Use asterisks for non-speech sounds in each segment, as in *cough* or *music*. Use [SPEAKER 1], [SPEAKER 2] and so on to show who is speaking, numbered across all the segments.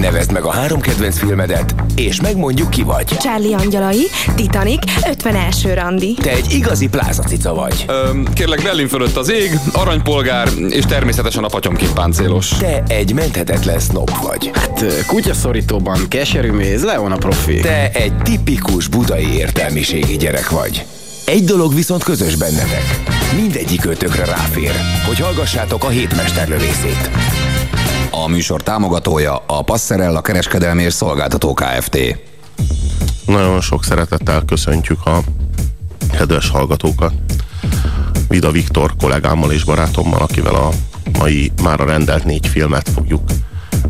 [SPEAKER 1] Nevezd meg a három kedvenc filmedet, és megmondjuk ki vagy.
[SPEAKER 2] Charlie Angyalai, Titanic, 51. randi.
[SPEAKER 1] Te egy igazi plázacica vagy.
[SPEAKER 3] Öm, kérlek, Berlin fölött az ég, aranypolgár, és természetesen a patyomként páncélos.
[SPEAKER 1] Te egy menthetetlen snob vagy.
[SPEAKER 4] Hát kutyaszorítóban keserű méz, Leon a profi.
[SPEAKER 1] Te egy tipikus budai értelmiségi gyerek vagy. Egy dolog viszont közös bennetek. Mindegyik ötökre ráfér, hogy hallgassátok a hétmesterlövészét.
[SPEAKER 5] A műsor támogatója a Passerella kereskedelmi és szolgáltató Kft.
[SPEAKER 6] Nagyon sok szeretettel köszöntjük a kedves hallgatókat. Vida Viktor kollégámmal és barátommal, akivel a mai már a rendelt négy filmet fogjuk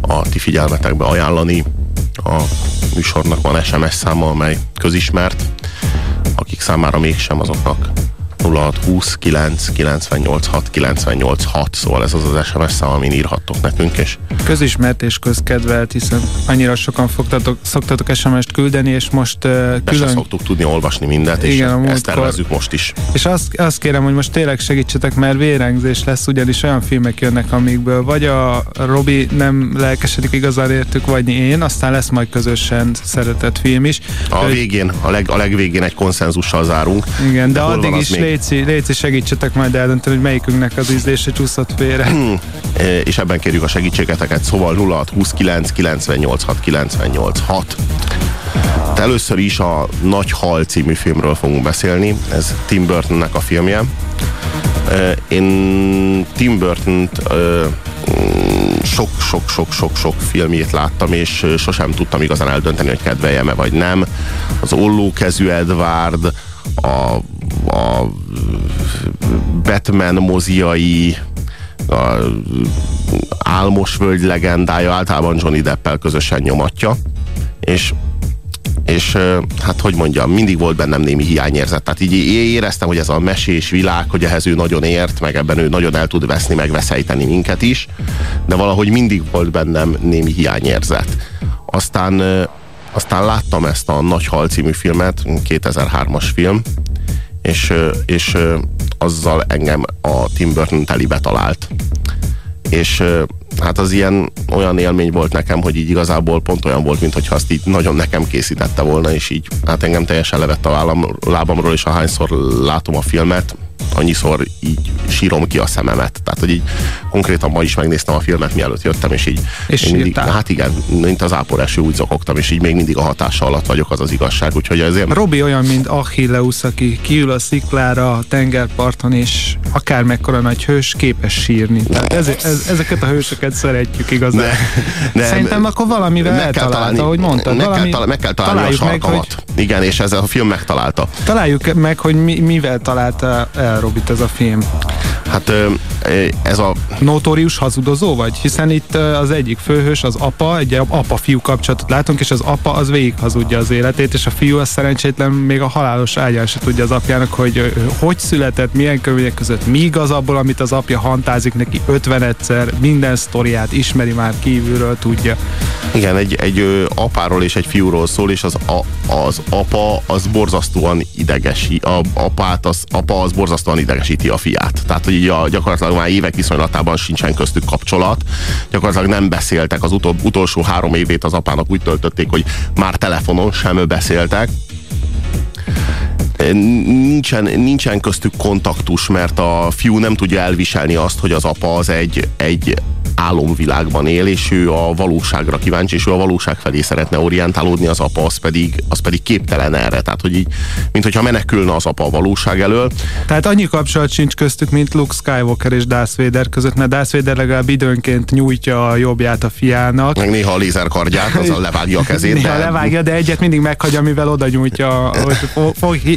[SPEAKER 6] a ti figyelmetekbe ajánlani. A műsornak van SMS száma, amely közismert, akik számára mégsem azoknak 0620 9 98 6 98 6, szóval ez az az SMS szám, amin írhattok nekünk, és
[SPEAKER 7] közismert és közkedvelt, hiszen annyira sokan fogtatok, szoktatok SMS-t küldeni, és most uh,
[SPEAKER 6] külön... szoktuk tudni olvasni mindent, és Igen, ezt tervezzük most is.
[SPEAKER 7] És azt, azt kérem, hogy most tényleg segítsetek, mert vérengzés lesz, ugyanis olyan filmek jönnek, amikből vagy a Robi nem lelkesedik igazán értük, vagy én, aztán lesz majd közösen szeretett film is.
[SPEAKER 6] A végén, a, leg, a legvégén egy konszenzussal zárunk.
[SPEAKER 7] Igen, de, de addig is még... léci, léci segítsetek majd eldönteni, hogy melyikünknek az ízlése csúszott félre. Hmm.
[SPEAKER 6] és ebben kérjük a segítségeteket, szóval 0629 986 986. Először is a Nagy Hal című filmről fogunk beszélni, ez Tim Burtonnek a filmje. Én Tim burton sok-sok-sok-sok-sok filmjét láttam, és sosem tudtam igazán eldönteni, hogy kedveljem-e vagy nem. Az Ollókezű Edward, a, a Batman moziai, a Álmos Völgy legendája általában Johnny Deppel közösen nyomatja, és és hát hogy mondjam, mindig volt bennem némi hiányérzet. Tehát így éreztem, hogy ez a mesés világ, hogy ehhez ő nagyon ért, meg ebben ő nagyon el tud veszni, meg veszejteni minket is, de valahogy mindig volt bennem némi hiányérzet. Aztán, aztán láttam ezt a Nagy Hal című filmet, 2003-as film, és, és azzal engem a Tim Burton telibe talált. És hát az ilyen olyan élmény volt nekem, hogy így igazából pont olyan volt, mintha azt így nagyon nekem készítette volna, és így hát engem teljesen levett a vállam, lábamról, és ahányszor látom a filmet, annyiszor így sírom ki a szememet. Tehát, hogy így konkrétan ma is megnéztem a filmet, mielőtt jöttem, és így...
[SPEAKER 7] És
[SPEAKER 6] mindig, Hát igen, mint az áporeső úgy zokogtam, és így még mindig a hatása alatt vagyok, az az igazság, úgyhogy ezért...
[SPEAKER 7] Robi olyan, mint Achilleus, aki kiül a sziklára a tengerparton, és akár mekkora nagy hős képes sírni. Tehát ez, ez, ezeket a hősöket szeretjük igazán. Ne, *laughs* ne, Szerintem akkor valamivel meg eltalálta, találni, ahogy mondtad.
[SPEAKER 6] Meg, valami, kell, meg kell találni a sarkamat. Meg, hogy, igen, és ez a film megtalálta.
[SPEAKER 7] Találjuk meg, hogy mi, mivel találta el Robit ez a film?
[SPEAKER 6] Hát ez a...
[SPEAKER 7] Notórius hazudozó vagy? Hiszen itt az egyik főhős, az apa, egy apa-fiú kapcsolatot látunk, és az apa az végig hazudja az életét, és a fiú az szerencsétlen még a halálos ágyán se tudja az apjának, hogy hogy született, milyen körülmények között, mi igaz abból, amit az apja hantázik neki 50 egyszer, minden sztoriát ismeri már kívülről, tudja.
[SPEAKER 6] Igen, egy, egy apáról és egy fiúról szól, és az, a, az apa az borzasztóan idegesi, a apát az, apa az borzasztóan idegesíti a fiát. Tehát, hogy így a, gyakorlatilag már évek viszonylatában sincsen köztük kapcsolat. Gyakorlatilag nem beszéltek. Az utol, utolsó három évét az apának úgy töltötték, hogy már telefonon sem beszéltek nincsen, nincsen köztük kontaktus, mert a fiú nem tudja elviselni azt, hogy az apa az egy, egy álomvilágban él, és ő a valóságra kíváncsi, és ő a valóság felé szeretne orientálódni, az apa az pedig, az pedig képtelen erre. Tehát, hogy így, mint hogyha menekülne az apa a valóság elől.
[SPEAKER 7] Tehát annyi kapcsolat sincs köztük, mint Luke Skywalker és Darth Vader között, mert Darth Vader legalább időnként nyújtja a jobbját a fiának.
[SPEAKER 6] Meg néha a lézerkardját, a levágja a kezét. *laughs*
[SPEAKER 7] Néha de... levágja, de egyet mindig meghagyja, mivel oda nyújtja, hogy fog,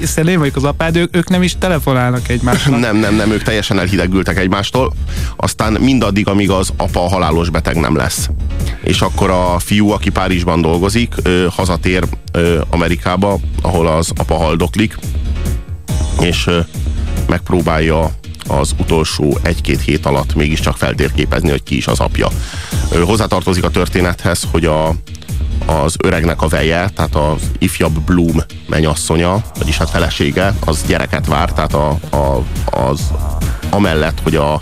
[SPEAKER 7] hiszen én vagyok az apád, ők, ők nem is telefonálnak egymásnak.
[SPEAKER 6] Nem, nem, nem, ők teljesen elhidegültek egymástól. Aztán mindaddig, amíg az apa halálos beteg nem lesz. És akkor a fiú, aki Párizsban dolgozik, hazatér Amerikába, ahol az apa haldoklik, és megpróbálja az utolsó egy-két hét alatt mégiscsak feltérképezni, hogy ki is az apja. Hozzátartozik a történethez, hogy a, az öregnek a veje, tehát az ifjabb Bloom menyasszonya, vagyis hát felesége, az gyereket vár, tehát a, a, az amellett, hogy a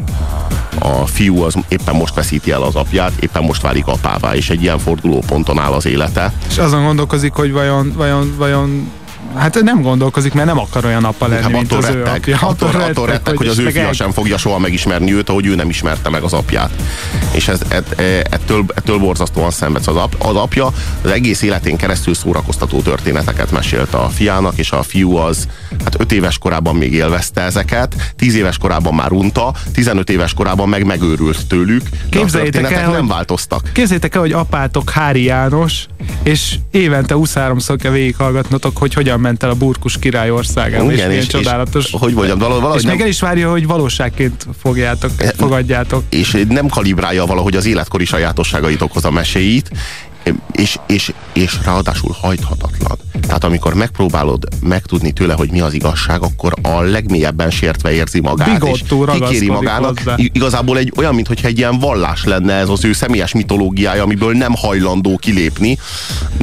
[SPEAKER 6] a fiú az éppen most veszíti el az apját, éppen most válik apává, és egy ilyen fordulóponton áll az élete.
[SPEAKER 7] És azon gondolkozik, hogy vajon, vajon, vajon Hát nem gondolkozik, mert nem akar olyan apa lenni,
[SPEAKER 6] hát
[SPEAKER 7] mint
[SPEAKER 6] attól
[SPEAKER 7] az ő
[SPEAKER 6] retteg,
[SPEAKER 7] apja.
[SPEAKER 6] attól, attól, attól retteg, hogy az ő fia sem fogja soha megismerni őt, ahogy ő nem ismerte meg az apját. És ez, et, ettől, ettől borzasztóan szenvedsz az, ap, az apja. Az egész életén keresztül szórakoztató történeteket mesélt a fiának, és a fiú az hát öt éves korában még élvezte ezeket, tíz éves korában már unta, 15 éves korában meg megőrült tőlük, de
[SPEAKER 7] Képzeljétek el,
[SPEAKER 6] nem változtak.
[SPEAKER 7] Képzeljétek el, hogy apátok Hári János, és évente 23-szor kell végighallgatnotok, hogy hogyan ment el a burkus király országába,
[SPEAKER 6] Igen,
[SPEAKER 7] és
[SPEAKER 6] és-
[SPEAKER 7] csodálatos.
[SPEAKER 6] és hogy mondjam, valahogy
[SPEAKER 7] és
[SPEAKER 6] nem-
[SPEAKER 7] meg el is várja, hogy valóságként fogjátok, fogadjátok.
[SPEAKER 6] és nem kalibrálja valahogy az életkori sajátosságaitokhoz a meséit, és, és, és ráadásul hajthatatlan. Tehát amikor megpróbálod megtudni tőle, hogy mi az igazság, akkor a legmélyebben sértve érzi magát,
[SPEAKER 7] Bigottul
[SPEAKER 6] és kikéri magának.
[SPEAKER 7] hozzá.
[SPEAKER 6] Igazából egy olyan, mintha egy ilyen vallás lenne ez az ő személyes mitológiája, amiből nem hajlandó kilépni.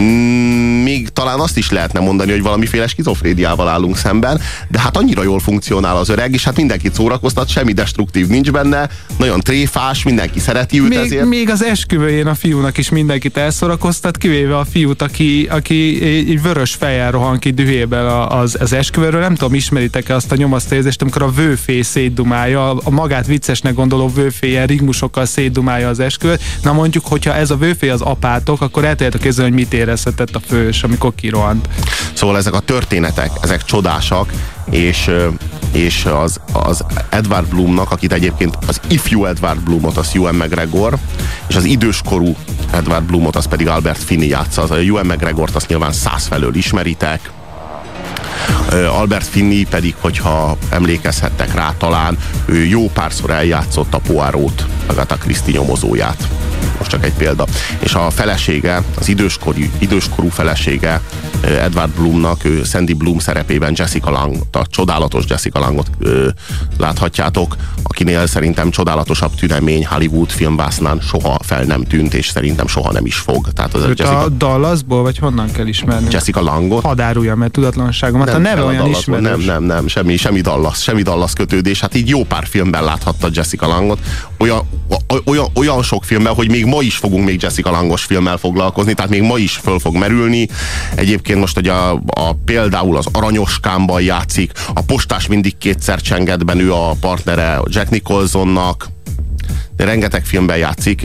[SPEAKER 6] Mm, még talán azt is lehetne mondani, hogy valamiféle skizofrédiával állunk szemben, de hát annyira jól funkcionál az öreg, és hát mindenkit szórakoztat, semmi destruktív nincs benne, nagyon tréfás, mindenki szereti őt
[SPEAKER 7] Még,
[SPEAKER 6] ezért.
[SPEAKER 7] még az esküvőjén a fiúnak is mindenkit elszórakoztat, kivéve a fiút, aki, aki egy vörös fejjel rohan ki dühében az, az esküvőről. Nem tudom, ismeritek-e azt a nyomasztóérzést, amikor a vőfé szétdumálja, a magát viccesnek gondoló vőféje rigmusokkal szétdumálja az esküvőt. Na mondjuk, hogyha ez a vőfé az apátok, akkor el tudjátok képzelni, hogy mit érezhetett a fős, amikor kirohant.
[SPEAKER 6] Szóval ezek a történetek, ezek csodásak, és, és az, az Edward Bloomnak, akit egyébként az ifjú Edward Bloomot, az Ewan McGregor, és az időskorú Edward Bloomot, az pedig Albert Finney játsza. Az a Ewan McGregort azt nyilván száz felől ismeritek, Albert Finney pedig, hogyha emlékezhettek rá talán, ő jó párszor eljátszott a Poirot, Agatha Christie nyomozóját. Most csak egy példa. És a felesége, az időskorú, időskorú felesége Edward Bloomnak, ő Sandy Bloom szerepében Jessica Lang, a csodálatos Jessica Langot ö, láthatjátok, akinél szerintem csodálatosabb tünemény Hollywood filmbásznán soha fel nem tűnt, és szerintem soha nem is fog. Tehát az a Jessica,
[SPEAKER 7] a Dallasból, vagy honnan kell ismerni?
[SPEAKER 6] Jessica Langot.
[SPEAKER 7] Hadd árulja, mert tudatlanságomat. a neve
[SPEAKER 6] nem
[SPEAKER 7] olyan
[SPEAKER 6] Dallasból,
[SPEAKER 7] ismerős.
[SPEAKER 6] Nem, nem, nem, semmi, semmi Dallas, semmi Dallas kötődés. Hát így jó pár filmben láthatta Jessica Langot. Olyan, olyan, olyan sok filmben, hogy még ma is fogunk még Jessica Langos filmmel foglalkozni, tehát még ma is föl fog merülni. Egyébként most, hogy a, a például az Aranyoskámban játszik, a postás mindig kétszer csengetben ő a partnere Jack Nicholsonnak, rengeteg filmben játszik,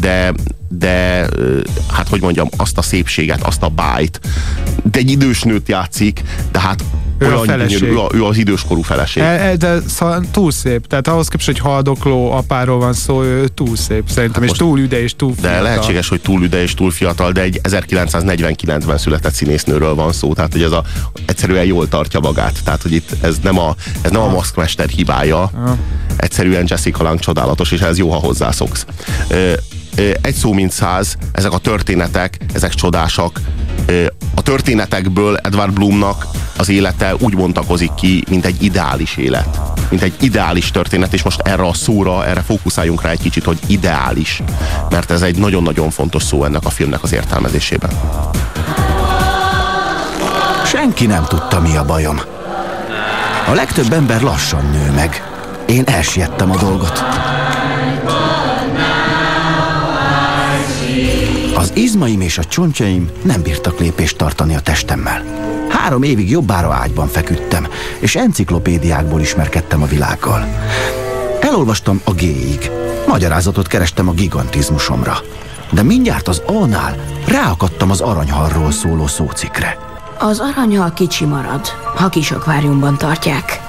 [SPEAKER 6] de, de hát hogy mondjam, azt a szépséget, azt a bájt, de egy idős nőt játszik, de hát
[SPEAKER 7] Ő a feleség.
[SPEAKER 6] gyönyörű, ő, a- ő az időskorú feleség.
[SPEAKER 7] E, e, de szóval túl szép. Tehát ahhoz képest, hogy haldokló apáról van szó, ő túl szép szerintem, és
[SPEAKER 6] most-
[SPEAKER 7] túl üde és túl
[SPEAKER 6] De
[SPEAKER 7] fiatal.
[SPEAKER 6] lehetséges, hogy túl üde és túl fiatal, de egy 1949-ben született színésznőről van szó, tehát hogy ez a, egyszerűen jól tartja magát. Tehát, hogy itt ez nem a, ez nem a maszkmester hibája, egyszerűen Jessica Lang csodálatos, és ez jó, ha hozzászoksz. Ö, egy szó mint száz, ezek a történetek, ezek csodásak. A történetekből Edward Bloomnak az élete úgy bontakozik ki, mint egy ideális élet. Mint egy ideális történet, és most erre a szóra, erre fókuszáljunk rá egy kicsit, hogy ideális. Mert ez egy nagyon-nagyon fontos szó ennek a filmnek az értelmezésében.
[SPEAKER 8] Senki nem tudta, mi a bajom. A legtöbb ember lassan nő meg. Én elsiettem a dolgot. Az izmaim és a csontjaim nem bírtak lépést tartani a testemmel. Három évig jobbára ágyban feküdtem, és enciklopédiákból ismerkedtem a világgal. Elolvastam a G-ig. Magyarázatot kerestem a gigantizmusomra. De mindjárt az A-nál ráakadtam az aranyharról szóló szócikre.
[SPEAKER 9] Az aranyhal kicsi marad, ha kis akváriumban tartják.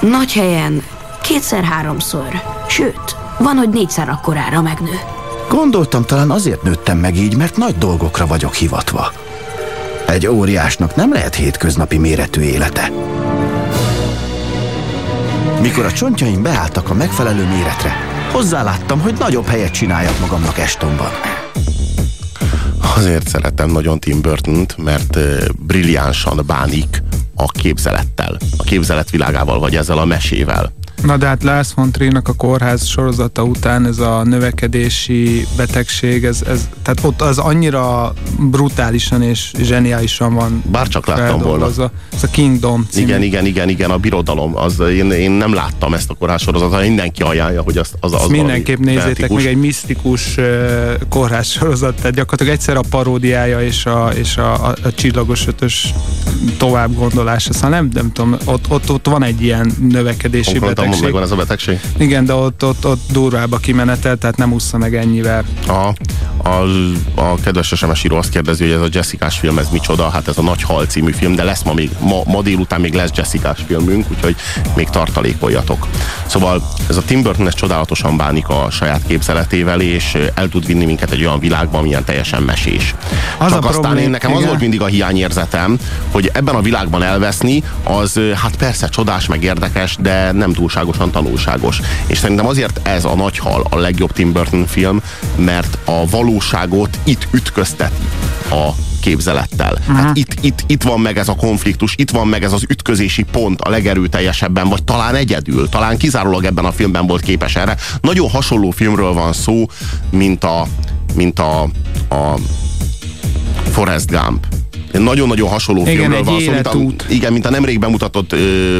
[SPEAKER 9] Nagy helyen kétszer-háromszor, sőt, van, hogy négyszer akkorára megnő.
[SPEAKER 8] Gondoltam, talán azért nőttem meg így, mert nagy dolgokra vagyok hivatva. Egy óriásnak nem lehet hétköznapi méretű élete. Mikor a csontjaim beálltak a megfelelő méretre, hozzáláttam, hogy nagyobb helyet csináljak magamnak Estonban.
[SPEAKER 6] Azért szeretem nagyon Tim burton mert brilliánsan bánik a képzelettel, a képzelet világával, vagy ezzel a mesével.
[SPEAKER 7] Na de hát Lars von Trier-nak a kórház sorozata után ez a növekedési betegség, ez, ez, tehát ott az annyira brutálisan és zseniálisan van
[SPEAKER 6] Bár csak láttam volna.
[SPEAKER 7] feldolgozva. Ez a Kingdom című.
[SPEAKER 6] Igen, igen, igen, igen, a birodalom. Az, én, én nem láttam ezt a kórház sorozatot, mindenki ajánlja, hogy az, az, az
[SPEAKER 7] mindenképp nézzétek,
[SPEAKER 6] fenetikus.
[SPEAKER 7] még egy misztikus uh, kórház sorozat, tehát gyakorlatilag egyszer a paródiája és a, és a, a, a csillagos ötös tovább gondolása. Szóval nem, nem tudom, ott, ott, ott van egy ilyen növekedési
[SPEAKER 6] Konkrétan
[SPEAKER 7] betegség.
[SPEAKER 6] megvan ez a betegség?
[SPEAKER 7] Igen, de ott, ott, ott durvább a kimenetel, tehát nem ússza meg ennyivel.
[SPEAKER 6] A, a, a kedves SMS író azt kérdezi, hogy ez a Jessica-s film, ez micsoda? Hát ez a Nagy Hal című film, de lesz ma még, ma, ma délután még lesz Jessica-s filmünk, úgyhogy még tartalékoljatok. Szóval ez a Tim Burton ez csodálatosan bánik a saját képzeletével, és el tud vinni minket egy olyan világba, amilyen teljesen mesés.
[SPEAKER 7] Az
[SPEAKER 6] Csak
[SPEAKER 7] a
[SPEAKER 6] aztán
[SPEAKER 7] problém-
[SPEAKER 6] én nekem az
[SPEAKER 7] igen.
[SPEAKER 6] volt mindig a hiányérzetem, hogy ebben a világban elveszni, az hát persze csodás, meg érdekes, de nem túlságosan tanulságos. És szerintem azért ez a nagy hal a legjobb Tim Burton film, mert a valóságot itt ütközteti a képzelettel.
[SPEAKER 7] Mhm.
[SPEAKER 6] Hát itt, itt, itt van meg ez a konfliktus, itt van meg ez az ütközési pont a legerőteljesebben, vagy talán egyedül, talán kizárólag ebben a filmben volt képes erre. Nagyon hasonló filmről van szó, mint a, mint a, a Forrest Gump. Nagyon-nagyon hasonló
[SPEAKER 7] Igen,
[SPEAKER 6] filmről van szó, mint a, igen, mint a nemrég bemutatott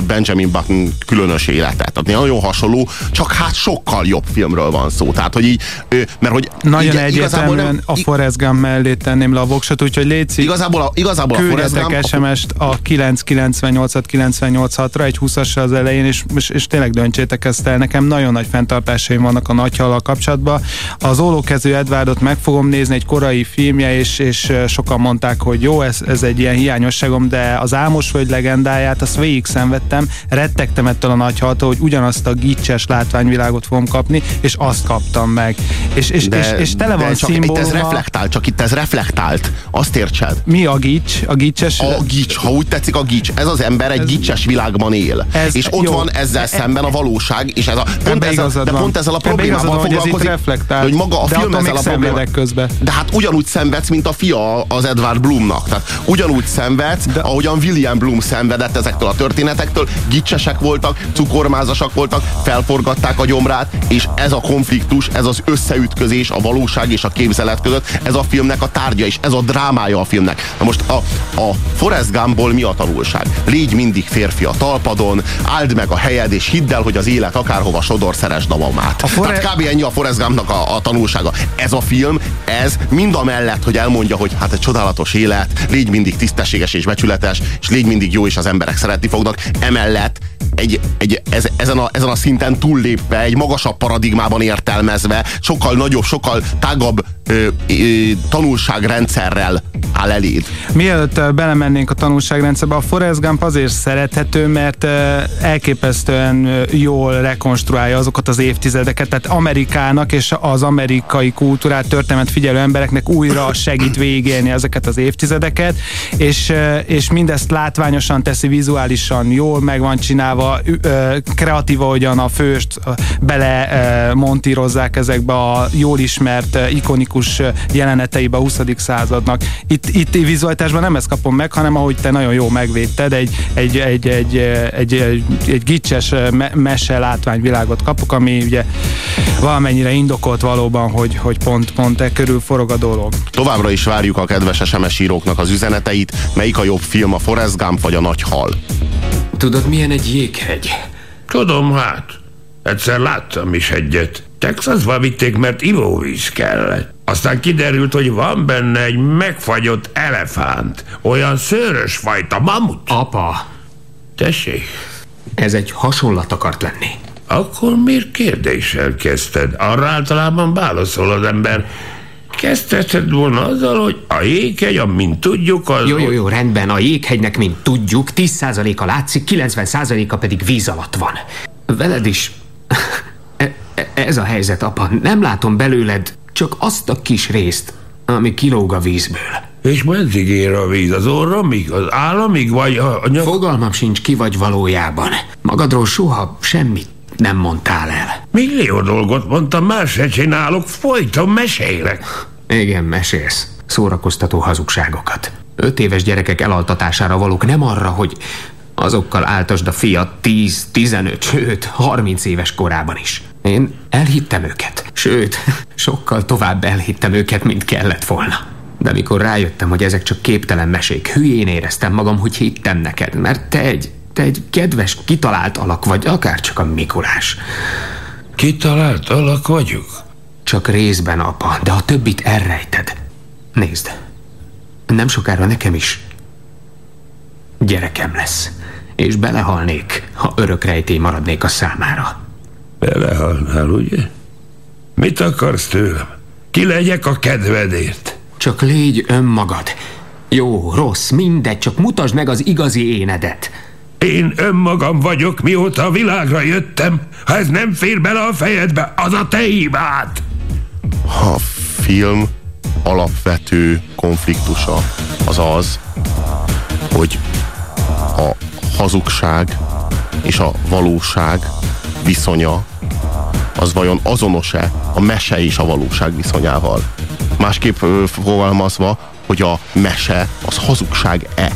[SPEAKER 6] Benjamin Button különös életet. Tehát nagyon hasonló, csak hát sokkal jobb filmről van szó. Tehát, hogy így, mert hogy
[SPEAKER 7] Nagyon
[SPEAKER 6] így,
[SPEAKER 7] egyértelműen a Forrest Gump mellé tenném le a voksot, úgyhogy létszik,
[SPEAKER 6] Igazából a, igazából a Forrest Gump,
[SPEAKER 7] SMS-t a 998-at 986-ra, egy 20 az elején, és, és, és tényleg döntsétek ezt el. Nekem nagyon nagy fenntartásaim vannak a nagyhallal kapcsolatban. Az Ólókező Edvárdot meg fogom nézni, egy korai filmje, és, és sokan mondták, hogy jó, ez, ez egy ilyen hiányosságom, de az Álmos Föld legendáját, azt végig szenvedtem, rettegtem ettől a nagyhaltól, hogy ugyanazt a gicses látványvilágot fogom kapni, és azt kaptam meg. És, és, és, és tele
[SPEAKER 6] de
[SPEAKER 7] van
[SPEAKER 6] csak itt ez
[SPEAKER 7] szimbóluma.
[SPEAKER 6] reflektált, csak itt ez reflektált. Azt értsed?
[SPEAKER 7] Mi a gics? A gicses?
[SPEAKER 6] A gics, ha úgy tetszik a gics. Ez az ember egy gicses világban él.
[SPEAKER 7] Ez-
[SPEAKER 6] és ott
[SPEAKER 7] jó.
[SPEAKER 6] van ezzel szemben a valóság, és ez a, pont ezzel, de
[SPEAKER 7] van.
[SPEAKER 6] pont ezzel a problémával
[SPEAKER 7] van, hogy ez
[SPEAKER 6] foglalkozik.
[SPEAKER 7] reflektál.
[SPEAKER 6] hogy maga a
[SPEAKER 7] De
[SPEAKER 6] film ezzel a problémával.
[SPEAKER 7] közben.
[SPEAKER 6] De hát ugyanúgy szenvedsz, mint a fia az Edward Bloomnak. Tehát ugyanúgy szenvedsz, de... ahogyan William Bloom szenvedett ezektől a történetektől. Gicsesek voltak, cukormázasak voltak, felforgatták a gyomrát, és ez a konfliktus, ez az összeütközés a valóság és a képzelet között, ez a filmnek a tárgya, és ez a drámája a filmnek. Na most a, a Forrest Gumpból mi a tanulság? Légy mindig férfi a talpadon, áld meg a helyed, és hidd el, hogy az élet akárhova sodor, szeresd a mamát. A
[SPEAKER 7] Forre-
[SPEAKER 6] Tehát kb. ennyi a Forrest Gumpnak a, a tanulsága. Ez a film, ez mind a mellett, hogy elmondja, hogy hát egy csodálatos élet, légy mindig tisztességes és becsületes, és légy mindig jó, és az emberek szeretni fognak. Emellett egy, egy, ez, ezen, a, ezen a szinten túllépve, egy magasabb paradigmában értelmezve, sokkal nagyobb, sokkal tágabb ö, ö, tanulságrendszerrel áll eléd.
[SPEAKER 7] Mielőtt belemennénk a tanulságrendszerbe, a Forrest Gump azért szerethető, mert elképesztően jól rekonstruálja azokat az évtizedeket, tehát Amerikának és az amerikai kultúrát, történelmet figyelő embereknek újra segít végélni ezeket az évtizedeket, és, és mindezt látványosan teszi, vizuálisan jól meg van csinálva, ö, kreatív, ahogyan a főst bele montírozzák ezekbe a jól ismert, ikonikus jeleneteibe a 20. századnak. Itt, itt vizualitásban nem ezt kapom meg, hanem ahogy te nagyon jól megvédted, egy, egy, egy, egy, egy, egy, egy gicses me- mese látványvilágot kapok, ami ugye valamennyire indokolt valóban, hogy, hogy pont, pont e körül forog a dolog.
[SPEAKER 6] Továbbra is várjuk a kedves SMS íróknak az üzeneteit. Melyik a jobb film, a Forrest Gump vagy a Nagy Hal?
[SPEAKER 10] Tudod, milyen egy jéghegy?
[SPEAKER 11] Tudom hát. Egyszer láttam is egyet. Texasba vitték, mert ivóvíz kellett. Aztán kiderült, hogy van benne egy megfagyott elefánt. Olyan szőrös fajta mamut.
[SPEAKER 10] Apa,
[SPEAKER 11] Tessék,
[SPEAKER 10] ez egy hasonlat akart lenni.
[SPEAKER 11] akkor miért kérdéssel kezdted? Arra általában válaszol az ember. Kezdheted volna azzal, hogy a jéghegy, amint tudjuk, az...
[SPEAKER 10] Jó, jó, jó, rendben, a jéghegynek, mint tudjuk, 10%-a látszik, 90%-a pedig víz alatt van. Veled is... *laughs* E- e- Ez a helyzet, apa. Nem látom belőled csak azt a kis részt, ami kilóg a vízből.
[SPEAKER 11] És meddig ér a víz? Az orromig? Az államig? Vagy a, a nyak...
[SPEAKER 10] Fogalmam sincs ki vagy valójában. Magadról soha semmit nem mondtál el.
[SPEAKER 11] Millió dolgot mondtam, más se csinálok, folyton mesélek.
[SPEAKER 10] Igen, mesélsz. Szórakoztató hazugságokat. Öt éves gyerekek elaltatására valók nem arra, hogy Azokkal áltasd a fiat 10, 15, sőt 30 éves korában is. Én elhittem őket. Sőt, sokkal tovább elhittem őket, mint kellett volna. De mikor rájöttem, hogy ezek csak képtelen mesék, hülyén éreztem magam, hogy hittem neked, mert te egy, te egy kedves, kitalált alak vagy, akár csak a Mikulás.
[SPEAKER 11] Kitalált alak vagyok?
[SPEAKER 10] Csak részben, apa, de a többit elrejted. Nézd, nem sokára nekem is gyerekem lesz, és belehalnék, ha örök rejtély maradnék a számára.
[SPEAKER 11] Belehalnál, ugye? Mit akarsz tőlem? Ki legyek a kedvedért?
[SPEAKER 10] Csak légy önmagad. Jó, rossz, mindegy, csak mutasd meg az igazi énedet.
[SPEAKER 11] Én önmagam vagyok, mióta a világra jöttem. Ha ez nem fér bele a fejedbe, az a te hibád.
[SPEAKER 6] A film alapvető konfliktusa az az, hogy a hazugság és a valóság viszonya az vajon azonos-e a mese és a valóság viszonyával? Másképp fogalmazva, hogy a mese az hazugság-e?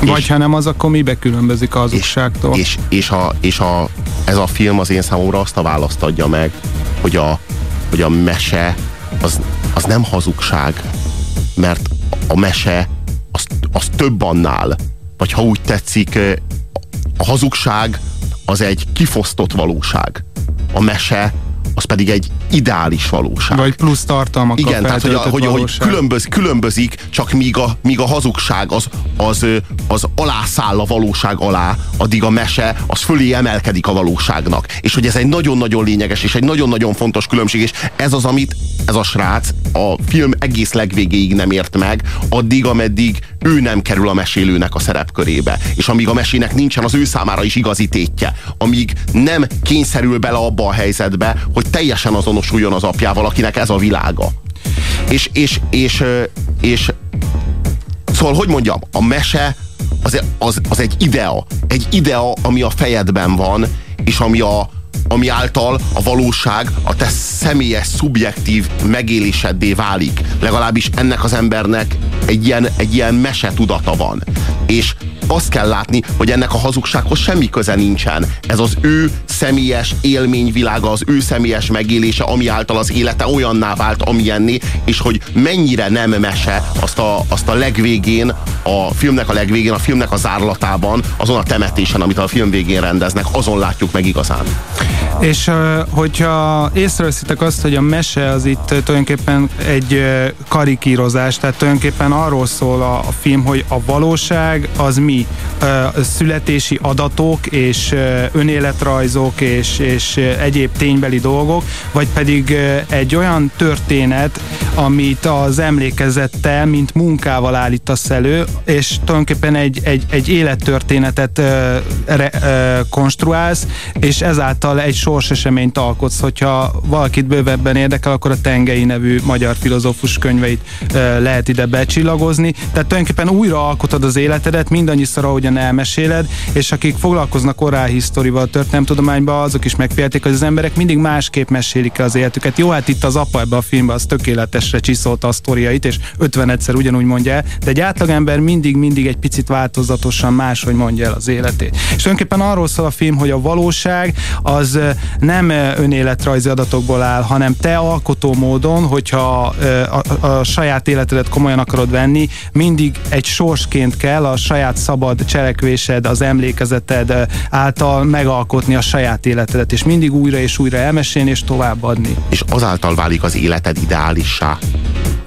[SPEAKER 7] Vagy és, ha nem az, akkor mibe különbözik a hazugságtól?
[SPEAKER 6] És, és, és, a, és a, ez a film az én számomra azt a választ adja meg, hogy a, hogy a mese az, az nem hazugság, mert a mese az, az több annál. Vagy ha úgy tetszik, a hazugság az egy kifosztott valóság. A mese az pedig egy ideális valóság.
[SPEAKER 7] Vagy plusz tartalmak.
[SPEAKER 6] Igen, tehát hogy, a, hogy, hogy különböz, különbözik, csak míg a, míg a hazugság az, az, az alászáll a valóság alá, addig a mese az fölé emelkedik a valóságnak. És hogy ez egy nagyon-nagyon lényeges és egy nagyon-nagyon fontos különbség, és ez az, amit ez a srác a film egész legvégéig nem ért meg, addig, ameddig ő nem kerül a mesélőnek a szerepkörébe. És amíg a mesének nincsen az ő számára is igazi tétje, amíg nem kényszerül bele abba a helyzetbe, hogy teljesen azonosuljon az apjával, akinek ez a világa. És, és, és, és szóval, hogy mondjam, a mese az, az, az egy idea. Egy idea, ami a fejedben van, és ami a, ami által a valóság a te személyes, szubjektív megéléseddé válik. Legalábbis ennek az embernek egy ilyen, egy ilyen mese tudata van. És azt kell látni, hogy ennek a hazugsághoz semmi köze nincsen. Ez az ő személyes élményvilága, az ő személyes megélése, ami által az élete olyanná vált, amilyenné, és hogy mennyire nem mese, azt a, azt a legvégén, a filmnek a legvégén, a filmnek a zárlatában, azon a temetésen, amit a film végén rendeznek, azon látjuk meg igazán.
[SPEAKER 7] És hogyha észreveszitek azt, hogy a mese az itt tulajdonképpen egy karikírozás, tehát tulajdonképpen arról szól a, a film, hogy a valóság az mi? Születési adatok és önéletrajzok és, és egyéb ténybeli dolgok, vagy pedig egy olyan történet, amit az emlékezettel, mint munkával állítasz elő, és tulajdonképpen egy, egy, egy élettörténetet re, konstruálsz, és ezáltal egy sorseseményt alkotsz. Hogyha valakit bővebben érdekel, akkor a Tengei nevű magyar filozófus könyveit lehet ide becsillagozni. Tehát tulajdonképpen újra alkotod az életedet, mindannyiszor, ahogyan elmeséled, és akik foglalkoznak orálhisztorival, történelemtudományban, azok is megfélték, hogy az emberek mindig másképp mesélik az életüket. Jó, hát itt az apa ebbe a filmben az tökéletesre csiszolta a sztoriait, és 51-szer ugyanúgy mondja el, de egy átlagember mindig-mindig egy picit változatosan máshogy mondja el az életét. És tulajdonképpen arról szól a film, hogy a valóság az nem önéletrajzi adatokból áll, hanem te alkotó módon, hogyha a, a, a saját életedet komolyan akarod venni, mindig egy sorsként kell a saját szabad cselekvésed, az emlékezeted által megalkotni a saját életedet, és mindig újra és újra elmesélni és továbbadni.
[SPEAKER 6] És azáltal válik az életed ideálissá,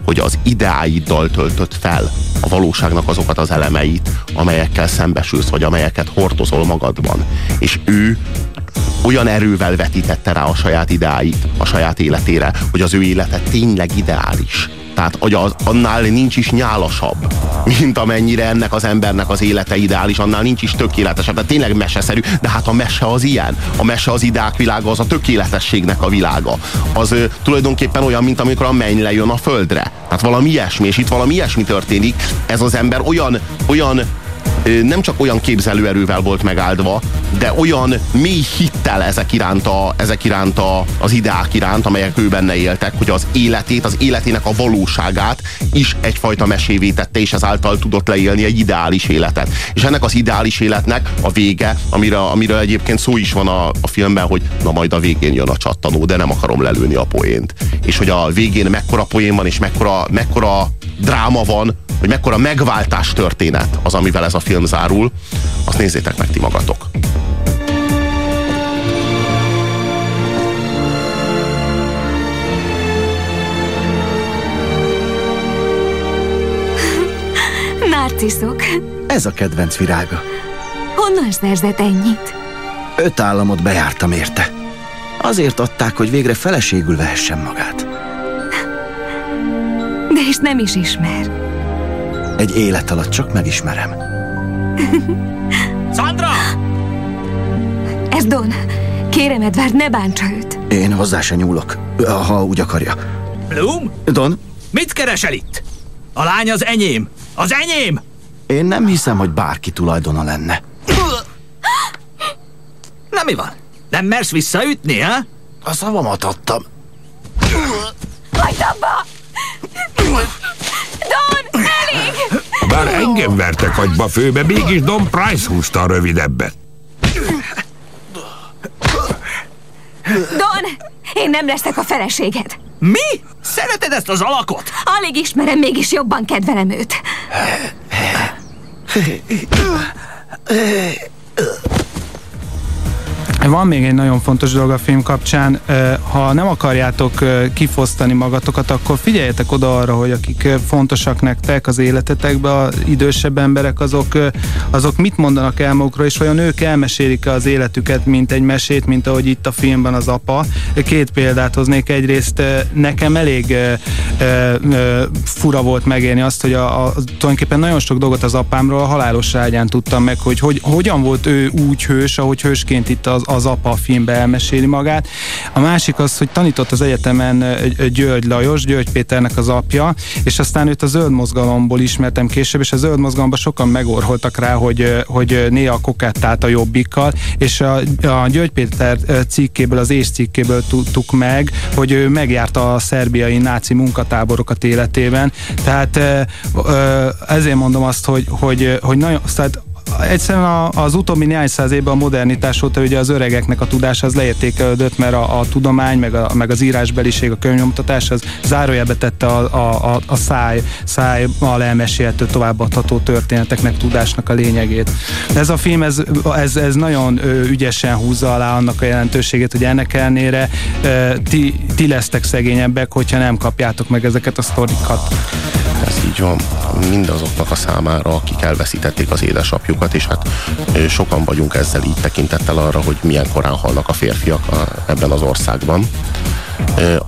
[SPEAKER 6] hogy az ideáiddal töltött fel a valóságnak azokat az elemeit, amelyekkel szembesülsz, vagy amelyeket hordozol magadban. És ő olyan erővel vetítette rá a saját ideáit, a saját életére, hogy az ő élete tényleg ideális. Tehát hogy az, annál nincs is nyálasabb, mint amennyire ennek az embernek az élete ideális, annál nincs is tökéletesebb. Tehát tényleg meseszerű, de hát a mese az ilyen. A mese az ideák világa, az a tökéletességnek a világa. Az ö, tulajdonképpen olyan, mint amikor a menny lejön a földre. Tehát valami ilyesmi, és itt valami ilyesmi történik. Ez az ember olyan, olyan nem csak olyan képzelőerővel volt megáldva, de olyan mély hittel ezek iránt, a, ezek iránt a, az ideák iránt, amelyek ő benne éltek, hogy az életét, az életének a valóságát is egyfajta mesévé tette, és ezáltal tudott leélni egy ideális életet. És ennek az ideális életnek a vége, amire, amire egyébként szó is van a, a filmben, hogy na majd a végén jön a csattanó, de nem akarom lelőni a poént. És hogy a végén mekkora poén van, és mekkora, mekkora dráma van, hogy mekkora megváltás történet az, amivel ez a film zárul, azt nézzétek meg ti magatok. *laughs*
[SPEAKER 12] Narciszok.
[SPEAKER 8] Ez a kedvenc virága.
[SPEAKER 12] Honnan szerzett ennyit?
[SPEAKER 8] Öt államot bejártam érte. Azért adták, hogy végre feleségül vehessen magát.
[SPEAKER 12] De és nem is ismer.
[SPEAKER 8] Egy élet alatt csak megismerem. *laughs*
[SPEAKER 12] Sandra! Ez Don. Kérem, Edward, ne bántsa őt.
[SPEAKER 8] Én hozzá se nyúlok, ha úgy akarja.
[SPEAKER 13] Bloom?
[SPEAKER 8] Don?
[SPEAKER 13] Mit keresel itt? A lány az enyém. Az enyém!
[SPEAKER 8] Én nem hiszem, hogy bárki tulajdona lenne.
[SPEAKER 13] Na mi van? Nem mersz visszaütni, ha?
[SPEAKER 8] A szavamat adtam.
[SPEAKER 12] Hagyd abba!
[SPEAKER 11] Bár engem vertek agyba főbe, mégis Don Price húzta a rövidebbet.
[SPEAKER 12] Don, én nem leszek a feleséged.
[SPEAKER 13] Mi? Szereted ezt az alakot?
[SPEAKER 12] Alig ismerem, mégis jobban kedvelem őt.
[SPEAKER 7] Van még egy nagyon fontos dolog a film kapcsán, ha nem akarjátok kifosztani magatokat, akkor figyeljetek oda arra, hogy akik fontosak nektek az életetekben, az idősebb emberek, azok, azok mit mondanak el magukról, és vajon ők elmesélik az életüket, mint egy mesét, mint ahogy itt a filmben az apa. Két példát hoznék. Egyrészt nekem elég fura volt megélni azt, hogy a, a, tulajdonképpen nagyon sok dolgot az apámról a halálos ágyán tudtam meg, hogy, hogy hogyan volt ő úgy hős, ahogy hősként itt az, az apa a filmbe elmeséli magát. A másik az, hogy tanított az egyetemen György Lajos, György Péternek az apja, és aztán őt a zöld mozgalomból ismertem később, és a zöld mozgalomban sokan megorholtak rá, hogy, hogy néha kokettált a jobbikkal, és a, a György Péter cikkéből, az és cikkéből tudtuk meg, hogy ő megjárta a szerbiai náci munkatáborokat életében. Tehát ezért mondom azt, hogy, hogy, hogy nagyon, tehát egyszerűen az utóbbi néhány száz évben a modernitás óta ugye az öregeknek a tudás az leértékelődött, mert a, a tudomány, meg, a, meg az írásbeliség, a könyvnyomtatás az zárójelbe tette a, a, a, a száj, szájmal elmesélhető továbbadható történeteknek, tudásnak a lényegét. Ez a film, ez, ez, ez nagyon ügyesen húzza alá annak a jelentőségét, hogy ennek ellenére ti, ti lesztek szegényebbek, hogyha nem kapjátok meg ezeket a sztorikat.
[SPEAKER 6] Ez így van. Mindazoknak a számára, akik elveszítették az édesapjukat, és hát sokan vagyunk ezzel így tekintettel arra, hogy milyen korán halnak a férfiak a, ebben az országban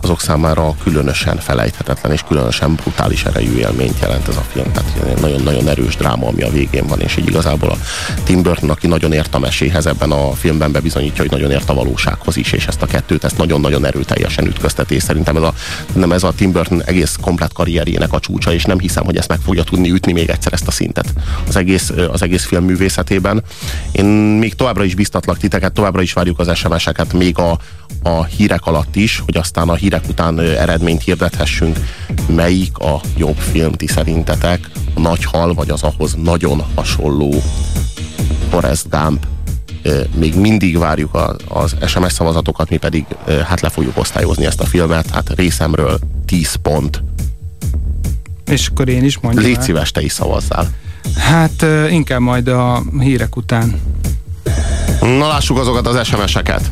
[SPEAKER 6] azok számára különösen felejthetetlen és különösen brutális erejű élményt jelent ez a film. Tehát nagyon-nagyon erős dráma, ami a végén van, és így igazából a Tim Burton, aki nagyon ért a meséhez, ebben a filmben bebizonyítja, hogy nagyon ért a valósághoz is, és ezt a kettőt ezt nagyon-nagyon erőteljesen ütközteti, és szerintem ez a, nem ez a Tim Burton egész komplet karrierjének a csúcsa, és nem hiszem, hogy ezt meg fogja tudni ütni még egyszer ezt a szintet az egész, az egész film művészetében. Én még továbbra is biztatlak titeket, továbbra is várjuk az SMS-eket, még a, a hírek alatt is, hogy aztán a hírek után eredményt hirdethessünk. Melyik a jobb film ti szerintetek? A Nagy Hal, vagy az ahhoz nagyon hasonló Forrest Gump? Még mindig várjuk az SMS szavazatokat, mi pedig hát le fogjuk osztályozni ezt a filmet. Hát részemről 10 pont.
[SPEAKER 7] És akkor én is mondjam
[SPEAKER 6] Légy szíves, te is szavazzál.
[SPEAKER 7] Hát inkább majd a hírek után.
[SPEAKER 6] Na lássuk azokat az SMS-eket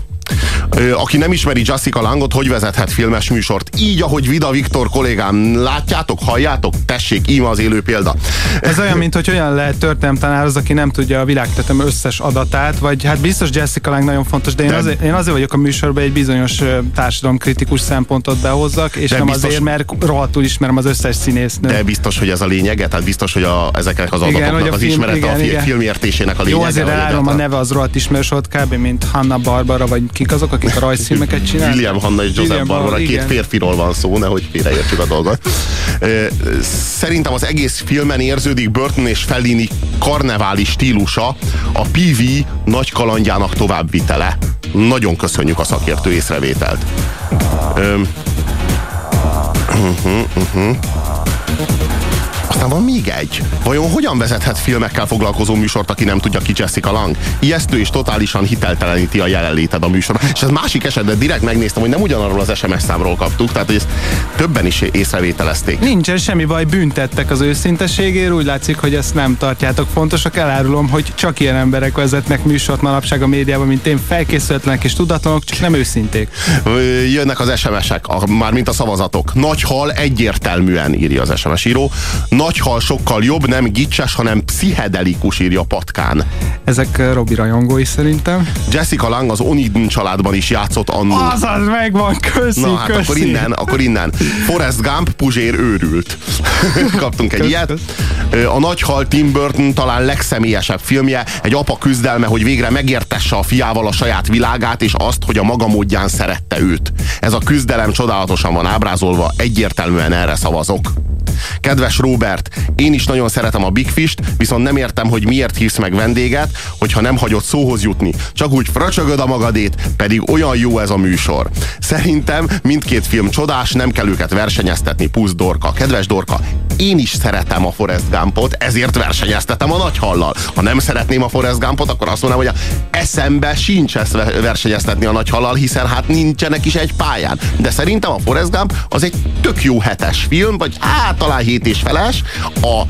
[SPEAKER 6] aki nem ismeri Jessica Langot, hogy vezethet filmes műsort? Így, ahogy Vida Viktor kollégám, látjátok, halljátok? Tessék, íme az élő példa.
[SPEAKER 7] Ez olyan, mint hogy olyan lehet történelemtanár az, aki nem tudja a világtetem összes adatát, vagy hát biztos Jessica Lang nagyon fontos, de én, de, azért, én azért vagyok a műsorban, egy bizonyos társadalomkritikus szempontot behozzak, és nem biztos, azért, mert rohadtul ismerem az összes színésznőt.
[SPEAKER 6] De biztos, hogy ez a lényege, tehát biztos, hogy a, ezeknek az adatoknak igen, az film, ismerete igen, a fi, igen. filmértésének a lényege.
[SPEAKER 7] Jó, azért elárulom a neve az rohadt ismerős volt, kb. mint Hanna Barbara, vagy kik azok, akik a rajzfilmeket csinálnak.
[SPEAKER 6] William Hanna és Joseph
[SPEAKER 7] William
[SPEAKER 6] Barbara,
[SPEAKER 7] Barbara,
[SPEAKER 6] két
[SPEAKER 7] igen.
[SPEAKER 6] férfiról van szó, nehogy félreértsük a dolgot. Szerintem az egész filmen érződik Burton és Fellini karneváli stílusa, a PV nagy kalandjának továbbvitele. Nagyon köszönjük a szakértő észrevételt. Ö, uh-huh, *clears throat* uh-huh. Aztán van még egy. Vajon hogyan vezethet filmekkel foglalkozó műsort, aki nem tudja ki Jessica Lang? Ijesztő és totálisan hitelteleníti a jelenléted a műsorban. És ez másik esetben direkt megnéztem, hogy nem ugyanarról az SMS számról kaptuk, tehát hogy ezt többen is észrevételezték.
[SPEAKER 7] Nincsen semmi baj, büntettek az őszintességért, úgy látszik, hogy ezt nem tartjátok fontosak. Elárulom, hogy csak ilyen emberek vezetnek műsort manapság a médiában, mint én, felkészületlenek és tudatlanok, csak nem őszinték.
[SPEAKER 6] Jönnek az SMS-ek, mármint a szavazatok. Nagy hal egyértelműen írja az SMS író. Nagy hal sokkal jobb, nem gicses, hanem pszichedelikus írja Patkán.
[SPEAKER 7] Ezek eh, Robi rajongói szerintem.
[SPEAKER 6] Jessica Lang az Onidin családban is játszott annó.
[SPEAKER 7] Azaz megvan, köszi,
[SPEAKER 6] Na hát
[SPEAKER 7] köszi.
[SPEAKER 6] akkor innen, akkor innen. Forrest Gump, Puzsér őrült. *laughs* Kaptunk egy ilyet. Ö, A nagy hal Tim Burton talán legszemélyesebb filmje, egy apa küzdelme, hogy végre megértesse a fiával a saját világát, és azt, hogy a maga módján szerette őt. Ez a küzdelem csodálatosan van ábrázolva, egyértelműen erre szavazok. Kedves Robert, én is nagyon szeretem a Big Fish-t, viszont nem értem, hogy miért hívsz meg vendéget, hogyha nem hagyod szóhoz jutni. Csak úgy fröcsögöd a magadét, pedig olyan jó ez a műsor. Szerintem mindkét film csodás, nem kell őket versenyeztetni, pusz Dorka. Kedves Dorka, én is szeretem a Forrest Gumpot, ezért versenyeztetem a nagy hallal. Ha nem szeretném a Forrest Gumpot, akkor azt mondanám, hogy a eszembe sincs ezt ve- versenyeztetni a nagy hallal, hiszen hát nincsenek is egy pályán. De szerintem a Forrest Gump az egy tök jó hetes film, vagy hát talán hét és feles, a,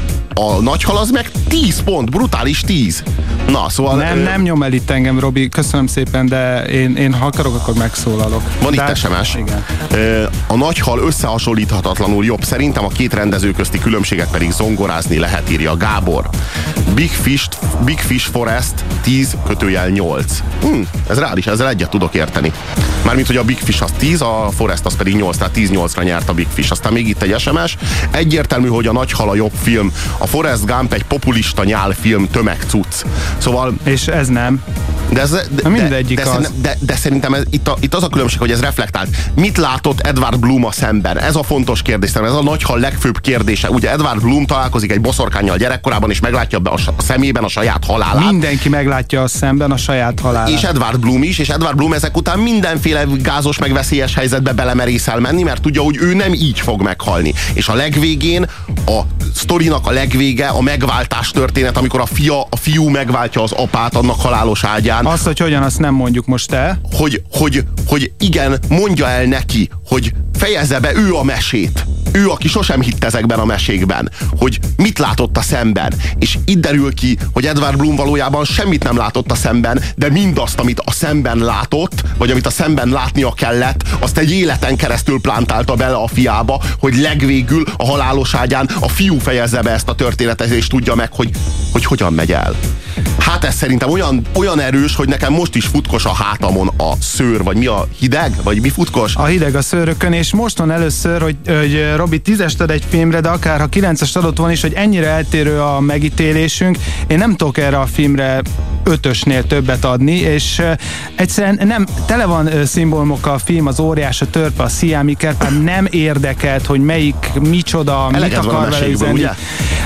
[SPEAKER 6] a nagy hal az meg 10 pont, brutális 10. Na, szóval...
[SPEAKER 7] Nem, nem nyom el itt engem, Robi, köszönöm szépen, de én, én ha akarok, akkor megszólalok.
[SPEAKER 6] Van
[SPEAKER 7] Tehát-
[SPEAKER 6] itt SMS.
[SPEAKER 7] Igen.
[SPEAKER 6] A nagy hal összehasonlíthatatlanul jobb. Szerintem a két rendező közti különbséget pedig zongorázni lehet, írja Gábor. Big Fish, Big Fish Forest 10 kötőjel 8. Hm, ez reális, ezzel egyet tudok érteni. Mármint, hogy a Big Fish az 10, a Forest az pedig 8, tehát 10-8-ra nyert a Big Fish. Aztán még itt egy SMS. Egyértelmű, hogy a nagy hal a jobb film. A Forest Gump egy populista nyálfilm, tömegcucc. Szóval
[SPEAKER 7] És ez nem.
[SPEAKER 6] de, ez, de,
[SPEAKER 7] Na mindegyik
[SPEAKER 6] de, de,
[SPEAKER 7] az.
[SPEAKER 6] szerintem- de, de szerintem ez, itt, a, itt az a különbség, hogy ez reflektált. Mit látott Edward Bloom a szemben? Ez a fontos kérdés. Szerintem Ez a nagyhal legfőbb kérdése. Ugye Edward Bloom találkozik egy boszorkányjal gyerekkorában, és meglátja be a, a szemében a saját halálát.
[SPEAKER 7] Mindenki meglátja a szemben a saját halálát.
[SPEAKER 6] És Edward Bloom is, és Edward Bloom ezek után mindenféle gázos meg veszélyes helyzetbe belemerészel menni, mert tudja, hogy ő nem így fog meghalni. És a legvégén, a sztorinak a legvége, a megváltás történet, amikor a fia, a fiú megváltja az apát annak halálos ágyán.
[SPEAKER 7] Azt, hogy hogyan, azt nem mondjuk most el.
[SPEAKER 6] hogy, hogy, hogy igen, mondja el neki, hogy fejezze be ő a mesét. Ő, aki sosem hitt ezekben a mesékben, hogy mit látott a szemben. És itt derül ki, hogy Edward Bloom valójában semmit nem látott a szemben, de mindazt, amit a szemben látott, vagy amit a szemben látnia kellett, azt egy életen keresztül plántálta bele a fiába, hogy legvégül a halálos ágyán a fiú fejezze be ezt a történetet, és tudja meg, hogy, hogy hogyan megy el. Hát ez szerintem olyan, olyan erős, hogy nekem most is futkos a hátamon a szőr, vagy mi a hideg, vagy mi futkos?
[SPEAKER 7] A hideg a szőrökön, és most van először, hogy, hogy Robi tízest ad egy filmre, de akár ha kilencest adott volna is, hogy ennyire eltérő a megítélésünk, én nem tudok erre a filmre ötösnél többet adni, és egyszerűen nem, tele van szimbólumokkal a film, az óriás, a törpe, a sziámi nem érdekelt, hogy melyik, micsoda, mit
[SPEAKER 6] Eleged a
[SPEAKER 7] akar vele üzenni.
[SPEAKER 6] ugye?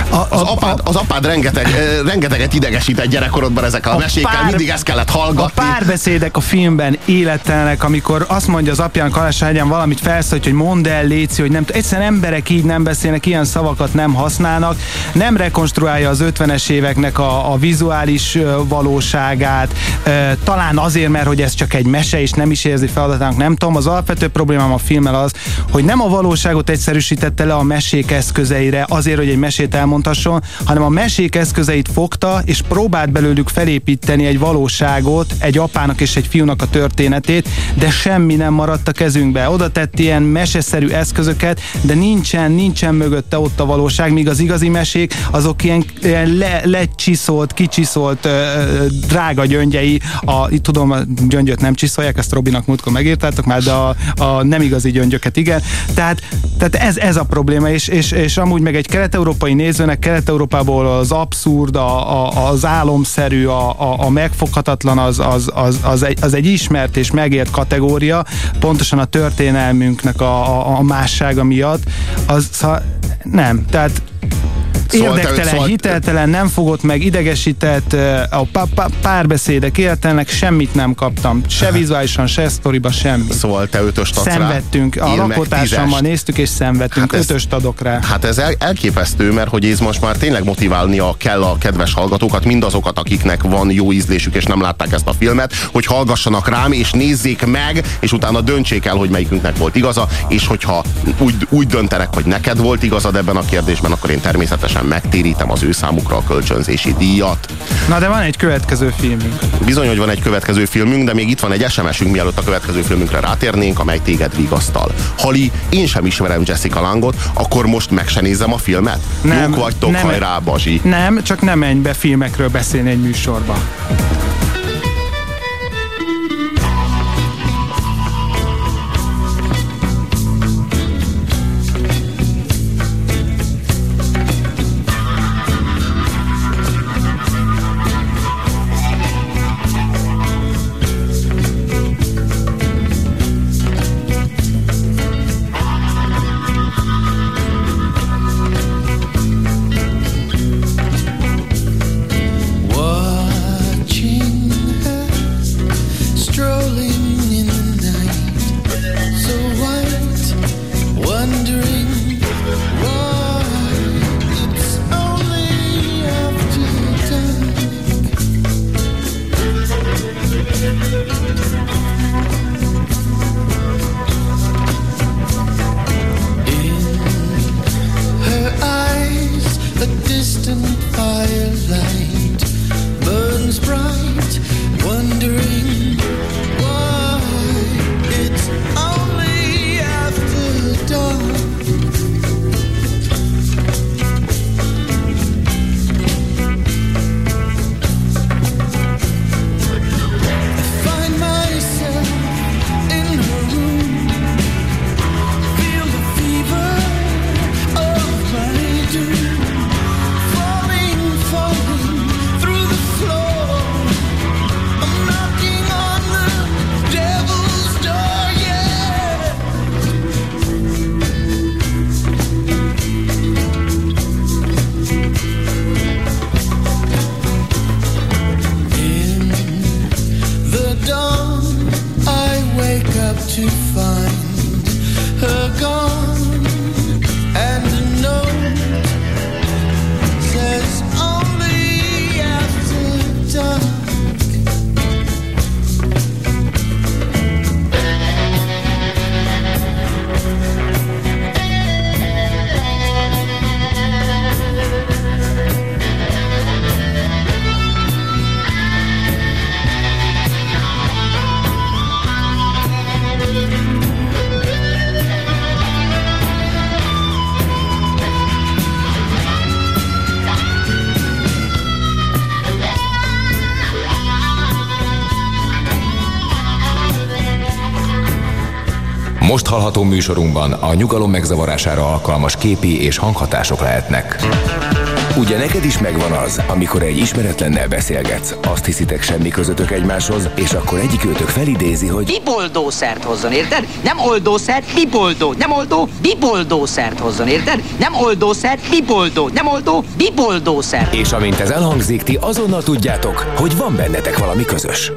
[SPEAKER 7] A,
[SPEAKER 6] Az apád, az apád rengeteg, rengeteget idegesített gyerekkorodban ezekkel a, a mesékkel,
[SPEAKER 7] pár-
[SPEAKER 6] mindig ezt kellett
[SPEAKER 7] A
[SPEAKER 6] hallgatni.
[SPEAKER 7] párbeszédek a filmben életlenek, amikor azt mondja az apjának haláságyán valamit felszólít, hogy mondd el, Léci, hogy nem Egyszerűen emberek így nem beszélnek, ilyen szavakat nem használnak. Nem rekonstruálja az 50-es éveknek a, a vizuális valóságát. Talán azért, mert hogy ez csak egy mese, és nem is érzi feladatának, nem tudom. Az alapvető problémám a filmmel az, hogy nem a valóságot egyszerűsítette le a mesék eszközeire, azért, hogy egy mesét elmondhasson, hanem a mesék eszközeit fogta, és próbált belőlük felépíteni egy valóságot, egy apának és egy fiúnak a történetét, de semmi nem maradt a kezünkbe. Oda tett ilyen meseszerű eszközöket, de nincsen, nincsen mögötte ott a valóság, míg az igazi mesék, azok ilyen, ilyen le, lecsiszolt, kicsiszolt ö, ö, drága gyöngyei, a, itt tudom, a gyöngyöt nem csiszolják, ezt Robinak múltkor megírtátok már, de a, a nem igazi gyöngyöket igen. Tehát, tehát ez, ez a probléma, és, és, és amúgy meg egy kelet-európai nézőnek
[SPEAKER 14] költöznek Kelet-Európából, az abszurd, a, a, az álomszerű, a, a, a megfoghatatlan, az, az, az, az, egy, az egy ismert és megért kategória, pontosan a történelmünknek a, a, a mássága miatt. Az, szóval nem, tehát Szóval Érdektelen, te, szóval... hiteltelen, nem fogott meg, idegesített, a párbeszédek értelnek, semmit nem kaptam. Se vizuálisan, se sztoriba, semmi.
[SPEAKER 6] Szóval te ötöst adsz
[SPEAKER 14] Szenvedtünk. Rá, a lakótársammal néztük és szenvedtünk. Hát ez, ötöst adok rá.
[SPEAKER 6] Hát ez el, elképesztő, mert hogy ez most már tényleg motiválnia kell a kedves hallgatókat, mindazokat, akiknek van jó ízlésük és nem látták ezt a filmet, hogy hallgassanak rám és nézzék meg, és utána döntsék el, hogy melyikünknek volt igaza, és hogyha úgy, úgy döntenek, hogy neked volt igazad ebben a kérdésben, akkor én természetesen természetesen megtérítem az ő számukra a kölcsönzési díjat.
[SPEAKER 14] Na de van egy következő filmünk.
[SPEAKER 6] Bizony, hogy van egy következő filmünk, de még itt van egy SMS-ünk, mielőtt a következő filmünkre rátérnénk, amely téged vigasztal. Hali, én sem ismerem Jessica Langot, akkor most meg se nézem a filmet? Nem, Jók vagytok, nem, hajrá, Bazsi.
[SPEAKER 14] Nem, csak nem menj be filmekről beszélni egy műsorba.
[SPEAKER 1] Most hallható műsorunkban a nyugalom megzavarására alkalmas képi és hanghatások lehetnek. Ugye neked is megvan az, amikor egy ismeretlennel beszélgetsz, azt hiszitek semmi közöttök egymáshoz, és akkor egyik őtök felidézi, hogy
[SPEAKER 15] biboldószert hozzon, érted? Nem oldószert, biboldó, nem oldó, biboldószert hozzon, érted? Nem oldószert, biboldó, nem oldó, biboldószert.
[SPEAKER 1] És amint ez elhangzik, ti azonnal tudjátok, hogy van bennetek valami közös.